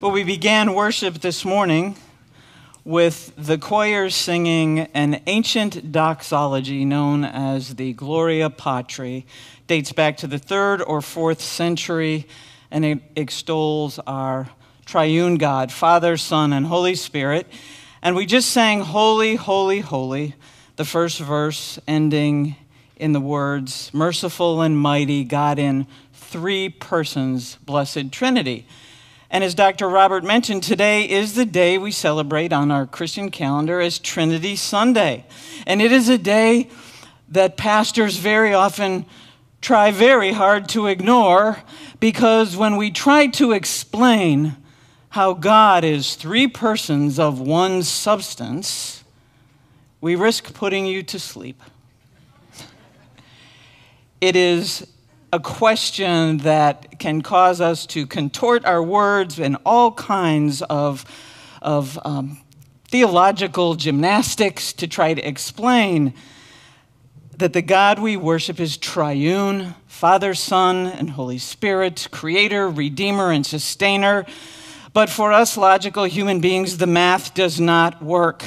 Well, we began worship this morning with the choir singing an ancient doxology known as the Gloria Patri. Dates back to the third or fourth century, and it extols our triune God, Father, Son, and Holy Spirit. And we just sang Holy, Holy, Holy, the first verse ending in the words Merciful and Mighty God in three persons, Blessed Trinity. And as Dr. Robert mentioned, today is the day we celebrate on our Christian calendar as Trinity Sunday. And it is a day that pastors very often try very hard to ignore because when we try to explain how God is three persons of one substance, we risk putting you to sleep. It is a question that can cause us to contort our words in all kinds of, of um, theological gymnastics to try to explain that the God we worship is triune Father, Son, and Holy Spirit, creator, redeemer, and sustainer. But for us logical human beings, the math does not work.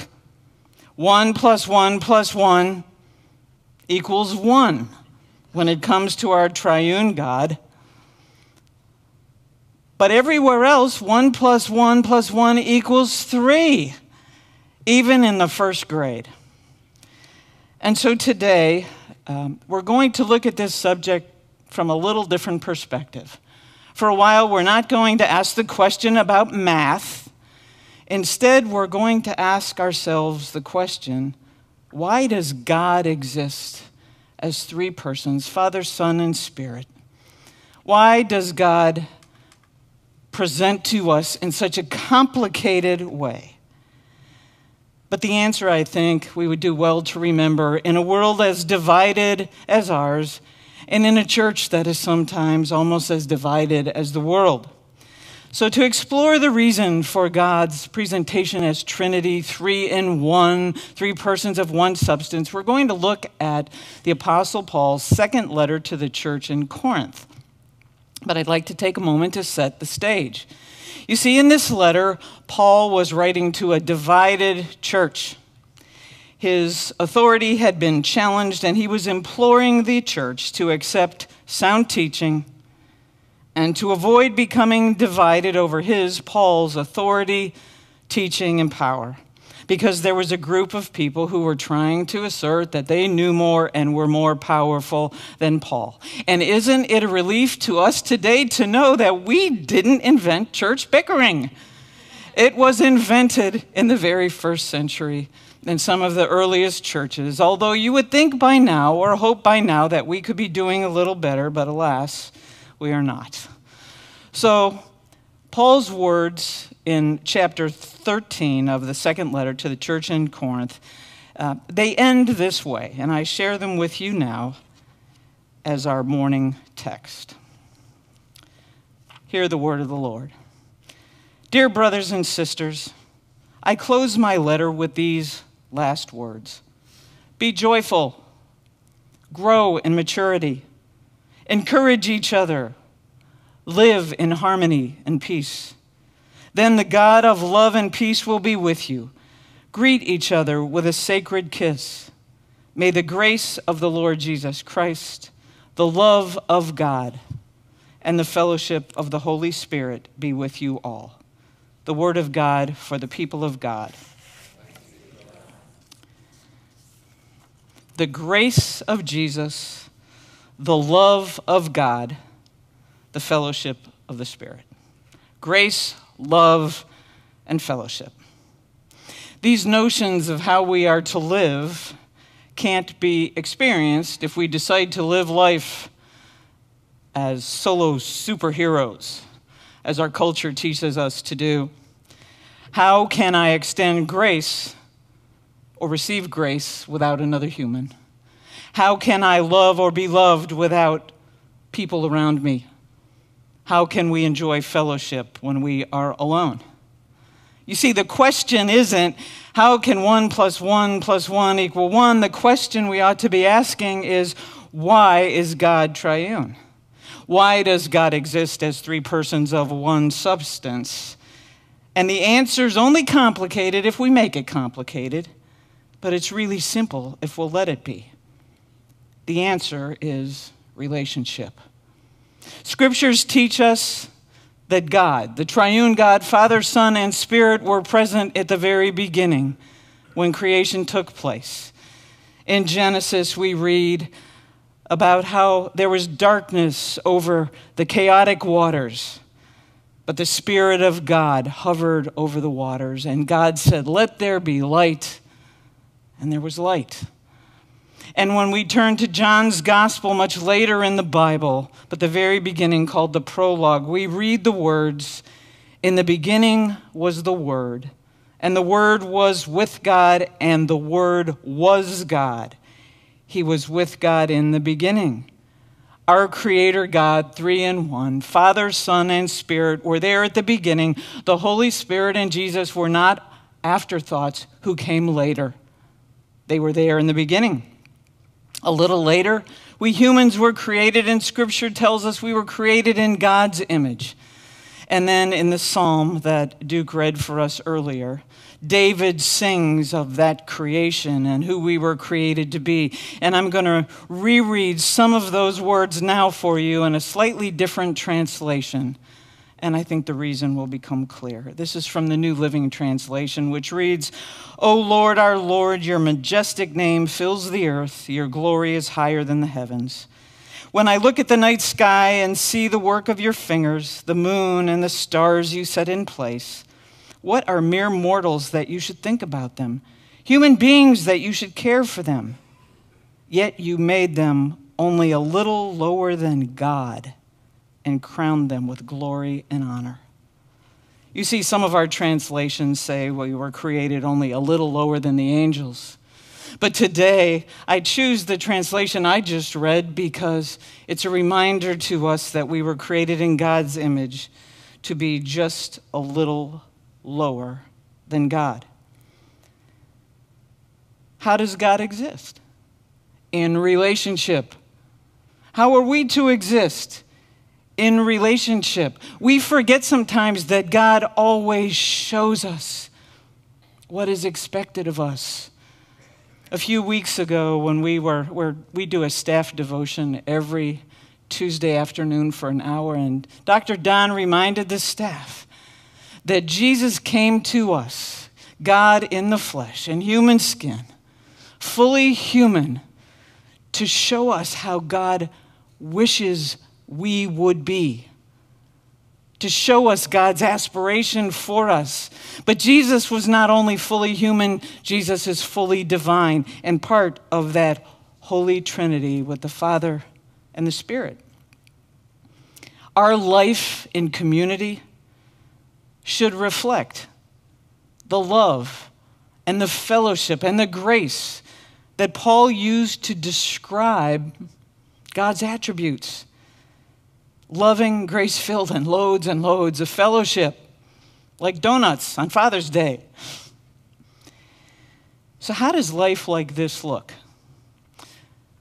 One plus one plus one equals one when it comes to our triune God. But everywhere else, 1 plus 1 plus 1 equals 3, even in the first grade. And so today, um, we're going to look at this subject from a little different perspective. For a while, we're not going to ask the question about math. Instead, we're going to ask ourselves the question why does God exist? As three persons Father, Son, and Spirit. Why does God present to us in such a complicated way? But the answer, I think, we would do well to remember in a world as divided as ours, and in a church that is sometimes almost as divided as the world. So, to explore the reason for God's presentation as Trinity, three in one, three persons of one substance, we're going to look at the Apostle Paul's second letter to the church in Corinth. But I'd like to take a moment to set the stage. You see, in this letter, Paul was writing to a divided church. His authority had been challenged, and he was imploring the church to accept sound teaching and to avoid becoming divided over his, Paul's, authority, teaching, and power. Because there was a group of people who were trying to assert that they knew more and were more powerful than Paul. And isn't it a relief to us today to know that we didn't invent church bickering? It was invented in the very first century in some of the earliest churches, although you would think by now or hope by now that we could be doing a little better, but alas, we are not. So, Paul's words in chapter 13 of the second letter to the church in Corinth, uh, they end this way, and I share them with you now as our morning text. Hear the word of the Lord. Dear brothers and sisters, I close my letter with these last words Be joyful, grow in maturity Encourage each other. Live in harmony and peace. Then the God of love and peace will be with you. Greet each other with a sacred kiss. May the grace of the Lord Jesus Christ, the love of God, and the fellowship of the Holy Spirit be with you all. The word of God for the people of God. The grace of Jesus the love of God, the fellowship of the Spirit. Grace, love, and fellowship. These notions of how we are to live can't be experienced if we decide to live life as solo superheroes, as our culture teaches us to do. How can I extend grace or receive grace without another human? How can I love or be loved without people around me? How can we enjoy fellowship when we are alone? You see, the question isn't how can one plus one plus one equal one? The question we ought to be asking is why is God triune? Why does God exist as three persons of one substance? And the answer is only complicated if we make it complicated, but it's really simple if we'll let it be. The answer is relationship. Scriptures teach us that God, the triune God, Father, Son, and Spirit, were present at the very beginning when creation took place. In Genesis, we read about how there was darkness over the chaotic waters, but the Spirit of God hovered over the waters, and God said, Let there be light, and there was light. And when we turn to John's gospel much later in the Bible, but the very beginning called the prologue, we read the words In the beginning was the Word, and the Word was with God, and the Word was God. He was with God in the beginning. Our Creator God, three in one, Father, Son, and Spirit, were there at the beginning. The Holy Spirit and Jesus were not afterthoughts who came later, they were there in the beginning. A little later, we humans were created, and Scripture tells us we were created in God's image. And then in the psalm that Duke read for us earlier, David sings of that creation and who we were created to be. And I'm going to reread some of those words now for you in a slightly different translation and I think the reason will become clear. This is from the New Living Translation, which reads O Lord, our Lord, your majestic name fills the earth, your glory is higher than the heavens. When I look at the night sky and see the work of your fingers, the moon and the stars you set in place, what are mere mortals that you should think about them? Human beings that you should care for them. Yet you made them only a little lower than God and crowned them with glory and honor. You see, some of our translations say we were created only a little lower than the angels. But today, I choose the translation I just read because it's a reminder to us that we were created in God's image to be just a little lower than God. How does God exist? In relationship. How are we to exist? In relationship. We forget sometimes that God always shows us what is expected of us. A few weeks ago, when we were, where we do a staff devotion every Tuesday afternoon for an hour, and Dr. Don reminded the staff that Jesus came to us, God in the flesh, in human skin, fully human, to show us how God wishes we would be, to show us God's aspiration for us. But Jesus was not only fully human, Jesus is fully divine and part of that Holy Trinity with the Father and the Spirit. Our life in community should reflect the love and the fellowship and the grace that Paul used to describe God's attributes loving, grace filled, and loads and loads of fellowship, like donuts on Father's Day. So, how does life like this look?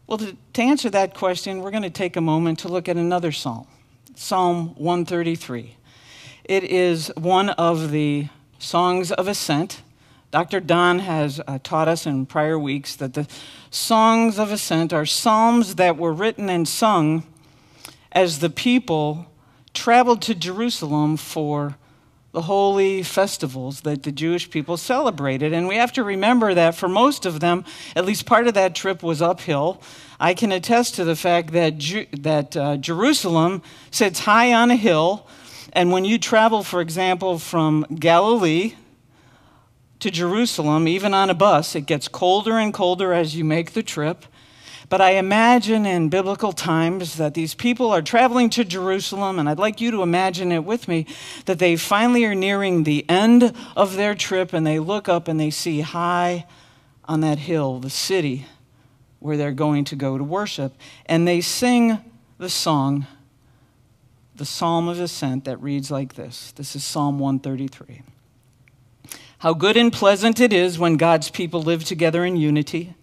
Well, to, to answer that question, we're going to take a moment to look at another psalm, Psalm 133. It is one of the songs of ascent. Dr. Don has uh, taught us in prior weeks that the songs of ascent are psalms that were written and sung as the people traveled to Jerusalem for the holy festivals that the Jewish people celebrated. And we have to remember that for most of them, at least part of that trip was uphill. I can attest to the fact that, Ju- that uh, Jerusalem sits high on a hill. And when you travel, for example, from Galilee to Jerusalem, even on a bus, it gets colder and colder as you make the trip. But I imagine in biblical times that these people are traveling to Jerusalem, and I'd like you to imagine it with me that they finally are nearing the end of their trip and they look up and they see high on that hill the city where they're going to go to worship. And they sing the song, the Psalm of Ascent, that reads like this This is Psalm 133. How good and pleasant it is when God's people live together in unity.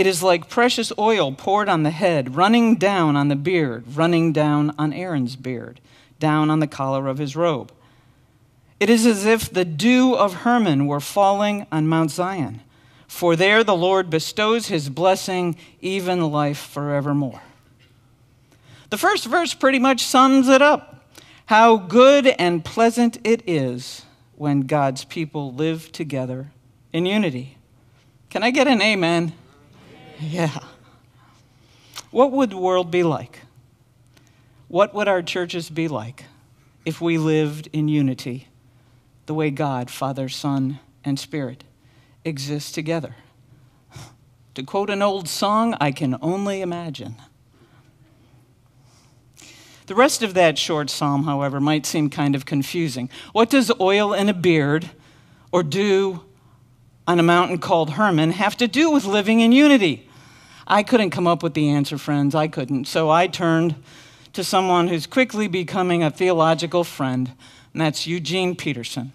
It is like precious oil poured on the head, running down on the beard, running down on Aaron's beard, down on the collar of his robe. It is as if the dew of Hermon were falling on Mount Zion, for there the Lord bestows his blessing, even life forevermore. The first verse pretty much sums it up. How good and pleasant it is when God's people live together in unity. Can I get an amen? Yeah. What would the world be like? What would our churches be like if we lived in unity the way God, Father, Son, and Spirit exist together? To quote an old song, I can only imagine. The rest of that short psalm, however, might seem kind of confusing. What does oil in a beard or dew on a mountain called Hermon have to do with living in unity? I couldn't come up with the answer, friends. I couldn't. So I turned to someone who's quickly becoming a theological friend, and that's Eugene Peterson.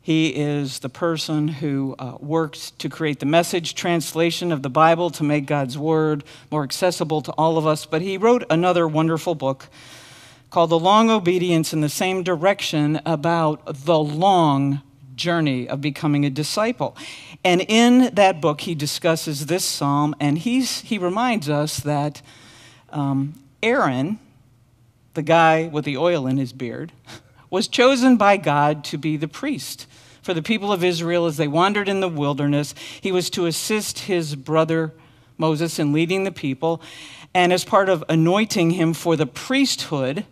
He is the person who uh, worked to create the message translation of the Bible to make God's Word more accessible to all of us. But he wrote another wonderful book called The Long Obedience in the Same Direction about the long journey of becoming a disciple. And in that book, he discusses this psalm, and he's, he reminds us that um, Aaron, the guy with the oil in his beard, was chosen by God to be the priest for the people of Israel as they wandered in the wilderness. He was to assist his brother Moses in leading the people. And as part of anointing him for the priesthood,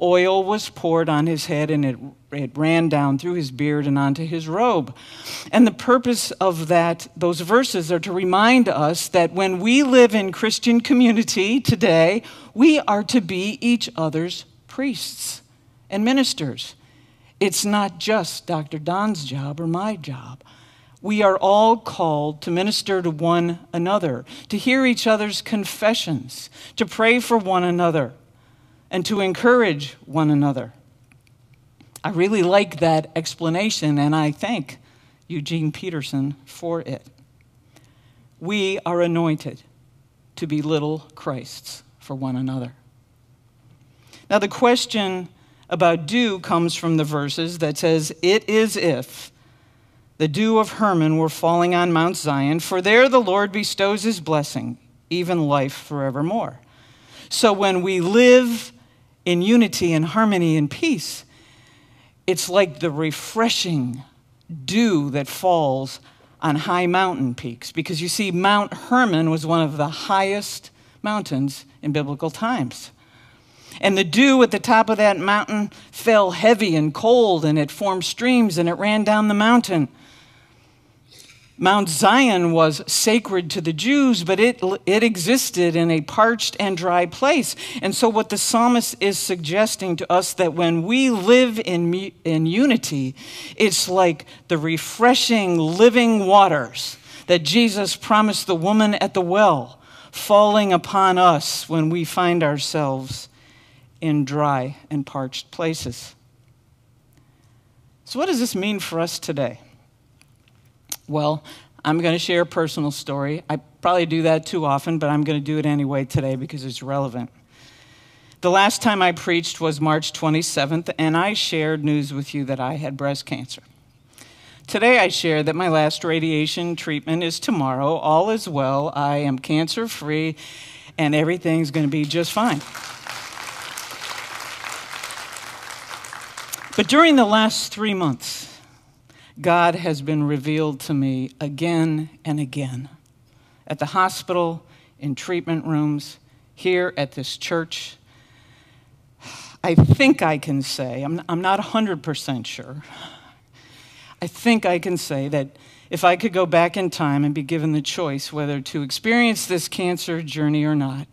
oil was poured on his head and it, it ran down through his beard and onto his robe. And the purpose of that, those verses are to remind us that when we live in Christian community today, we are to be each other's priests and ministers. It's not just Dr. Don's job or my job. We are all called to minister to one another, to hear each other's confessions, to pray for one another, and to encourage one another. I really like that explanation, and I thank Eugene Peterson for it. We are anointed to be little Christs for one another. Now, the question about dew comes from the verses that says, It is if the dew of Hermon were falling on Mount Zion, for there the Lord bestows his blessing, even life forevermore. So when we live in unity and harmony and peace, it's like the refreshing dew that falls on high mountain peaks. Because you see, Mount Hermon was one of the highest mountains in biblical times. And the dew at the top of that mountain fell heavy and cold, and it formed streams and it ran down the mountain. Mount Zion was sacred to the Jews, but it, it existed in a parched and dry place. And so, what the psalmist is suggesting to us that when we live in, in unity, it's like the refreshing living waters that Jesus promised the woman at the well falling upon us when we find ourselves in dry and parched places. So, what does this mean for us today? Well, I'm going to share a personal story. I probably do that too often, but I'm going to do it anyway today because it's relevant. The last time I preached was March 27th, and I shared news with you that I had breast cancer. Today I share that my last radiation treatment is tomorrow. All is well. I am cancer free, and everything's going to be just fine. But during the last three months, God has been revealed to me again and again at the hospital, in treatment rooms, here at this church. I think I can say, I'm, not 100% sure, I think I can say that if I could go back in time and be given the choice whether to experience this cancer journey or not,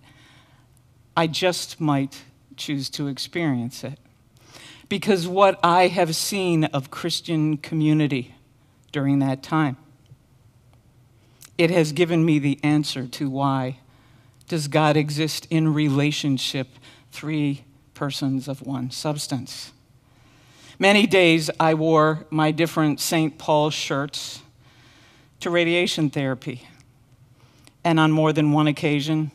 I just might choose to experience it because what I have seen of Christian community during that time. It has given me the answer to why does God exist in relationship, three persons of one substance. Many days I wore my different St. Paul shirts to radiation therapy. And on more than one occasion,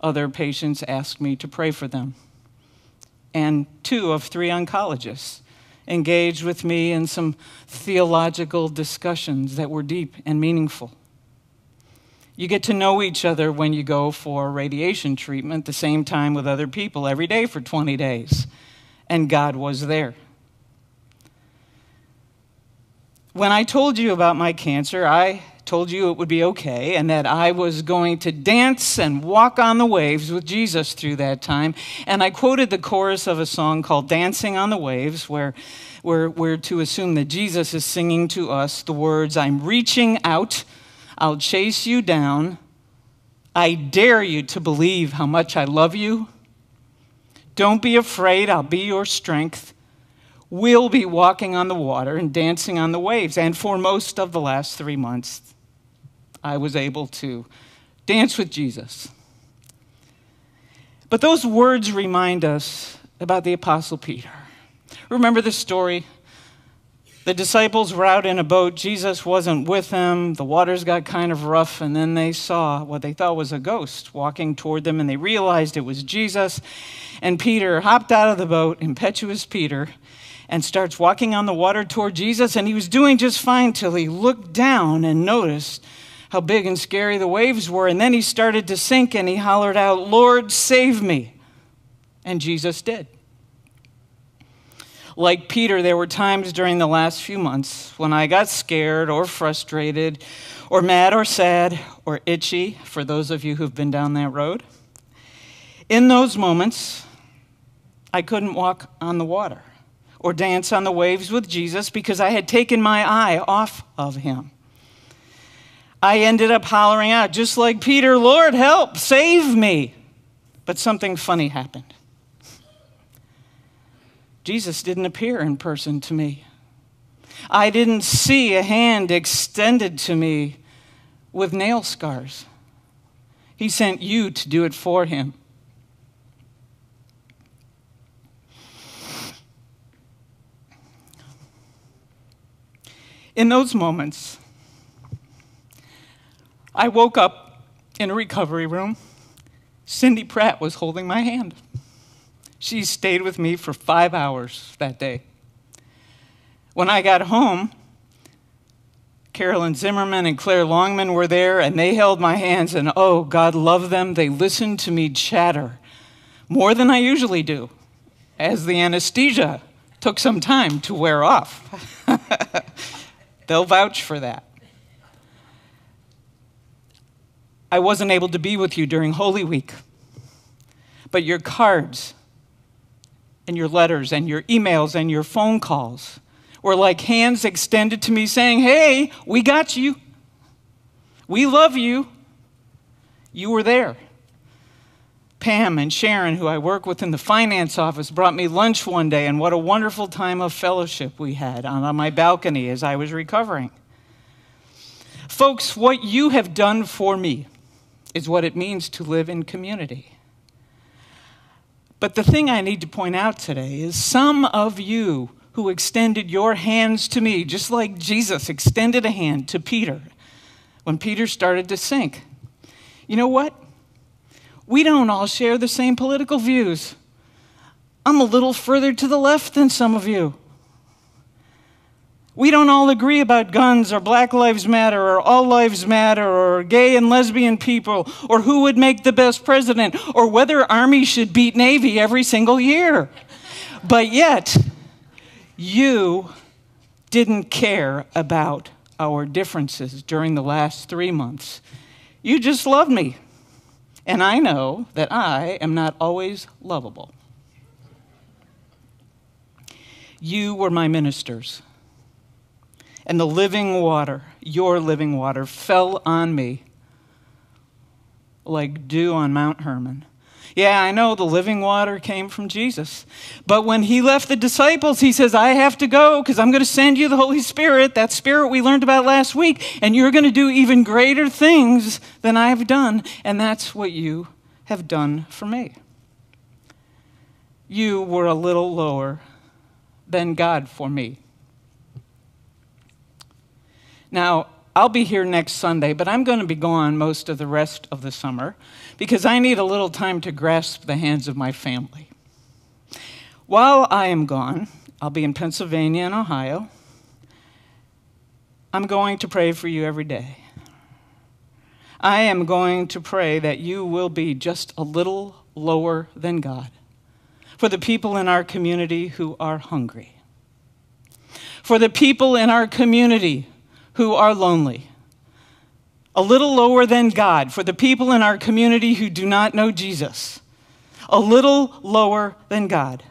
other patients asked me to pray for them and two of three oncologists engaged with me in some theological discussions that were deep and meaningful. You get to know each other when you go for radiation treatment the same time with other people every day for 20 days. And God was there. When I told you about my cancer, I told you it would be okay and that I was going to dance and walk on the waves with Jesus through that time. And I quoted the chorus of a song called Dancing on the Waves, where we're, we're to assume that Jesus is singing to us the words, I'm reaching out I'll chase you down. I dare you to believe how much I love you. Don't be afraid, I'll be your strength. We'll be walking on the water and dancing on the waves. And for most of the last three months, I was able to dance with Jesus. But those words remind us about the Apostle Peter. Remember the story the disciples were out in a boat. Jesus wasn't with them. The waters got kind of rough, and then they saw what they thought was a ghost walking toward them, and they realized it was Jesus. And Peter hopped out of the boat, impetuous Peter, and starts walking on the water toward Jesus. And he was doing just fine till he looked down and noticed how big and scary the waves were. And then he started to sink, and he hollered out, Lord, save me. And Jesus did. Like Peter, there were times during the last few months when I got scared or frustrated or mad or sad or itchy, for those of you who've been down that road. In those moments, I couldn't walk on the water or dance on the waves with Jesus because I had taken my eye off of him. I ended up hollering out, just like Peter, Lord, help, save me. But something funny happened. Jesus didn't appear in person to me. I didn't see a hand extended to me with nail scars. He sent you to do it for him. In those moments, I woke up in a recovery room. Cindy Pratt was holding my hand. She stayed with me for five hours that day. When I got home, Carolyn Zimmerman and Claire Longman were there, and they held my hands, and oh, God loved them. They listened to me chatter more than I usually do, as the anesthesia took some time to wear off. They'll vouch for that. I wasn't able to be with you during Holy Week, but your cards and your letters and your emails and your phone calls were like hands extended to me saying, Hey, we got you. We love you. You were there. Pam and Sharon, who I work with in the finance office, brought me lunch one day, and what a wonderful time of fellowship we had on, my balcony as I was recovering. Folks, what you have done for me is what it means to live in community. But the thing I need to point out today is some of you who extended your hands to me, just like Jesus extended a hand to Peter when Peter started to sink. You know what? We don't all share the same political views. I'm a little further to the left than some of you. We don't all agree about guns or Black Lives Matter or All Lives Matter or gay and lesbian people or who would make the best president or whether Army should beat Navy every single year. But yet, you didn't care about our differences during the last three months. You just loved me. And I know that I am not always lovable. You were my ministers and the living water, your living water, fell on me like dew on Mount Hermon. Yeah, I know the living water came from Jesus. But when he left the disciples, he says, I have to go because I'm going to send you the Holy Spirit, that Spirit we learned about last week, and you're going to do even greater things than I've done. And that's what you have done for me. You were a little lower than God for me. Now, I'll be here next Sunday, but I'm going to be gone most of the rest of the summer because I need a little time to grasp the hands of my family. While I am gone, I'll be in Pennsylvania and Ohio. I'm going to pray for you every day. I am going to pray that you will be just a little lower than God for the people in our community who are hungry, for the people in our community who are lonely, a little lower than God for the people in our community who do not know Jesus, a little lower than God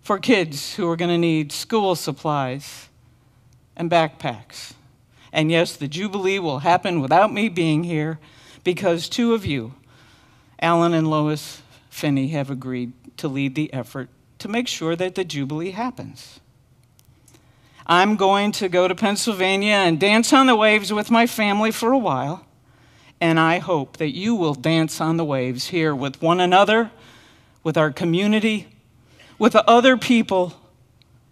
for kids who are going to need school supplies and backpacks. And yes, the Jubilee will happen without me being here because two of you, Alan and Lois Finney, have agreed to lead the effort to make sure that the Jubilee happens. I'm going to go to Pennsylvania and dance on the waves with my family for a while, and I hope that you will dance on the waves here with one another, with our community, with other people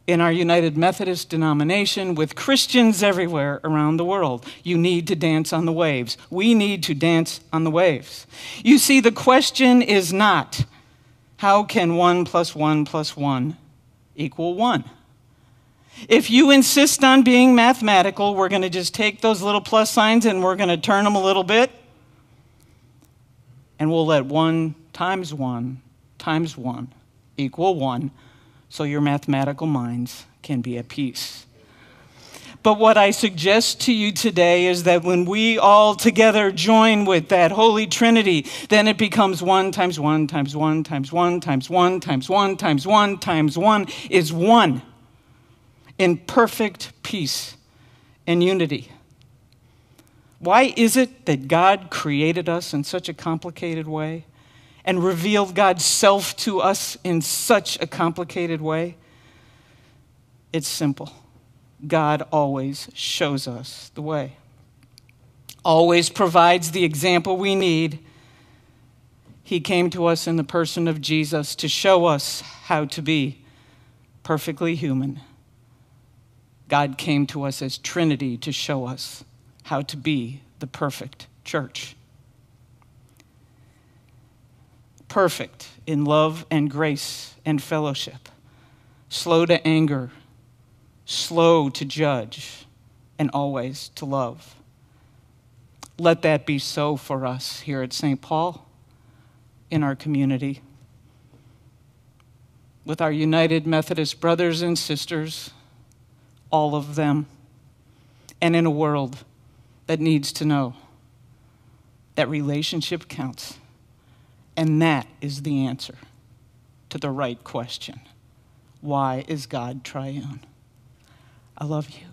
in our United Methodist denomination, with Christians everywhere around the world. You need to dance on the waves. We need to dance on the waves. You see, the question is not how can one plus one plus one equal one? If you insist on being mathematical, we're going to just take those little plus signs and we're going to turn them a little bit. And we'll let one times one times one equal one so your mathematical minds can be at peace. But what I suggest to you today is that when we all together join with that Holy Trinity, then it becomes one times one times one times one times one times one times one times one is one in perfect peace and unity. Why is it that God created us in such a complicated way? and revealed God's self to us in such a complicated way? It's simple. God always shows us the way, always provides the example we need. He came to us in the person of Jesus to show us how to be perfectly human. God came to us as Trinity to show us how to be the perfect church perfect in love and grace and fellowship, slow to anger, slow to judge, and always to love. Let that be so for us here at St. Paul, in our community, with our United Methodist brothers and sisters, all of them, and in a world that needs to know that relationship counts and that is the answer to the right question Why is God triune? I love you.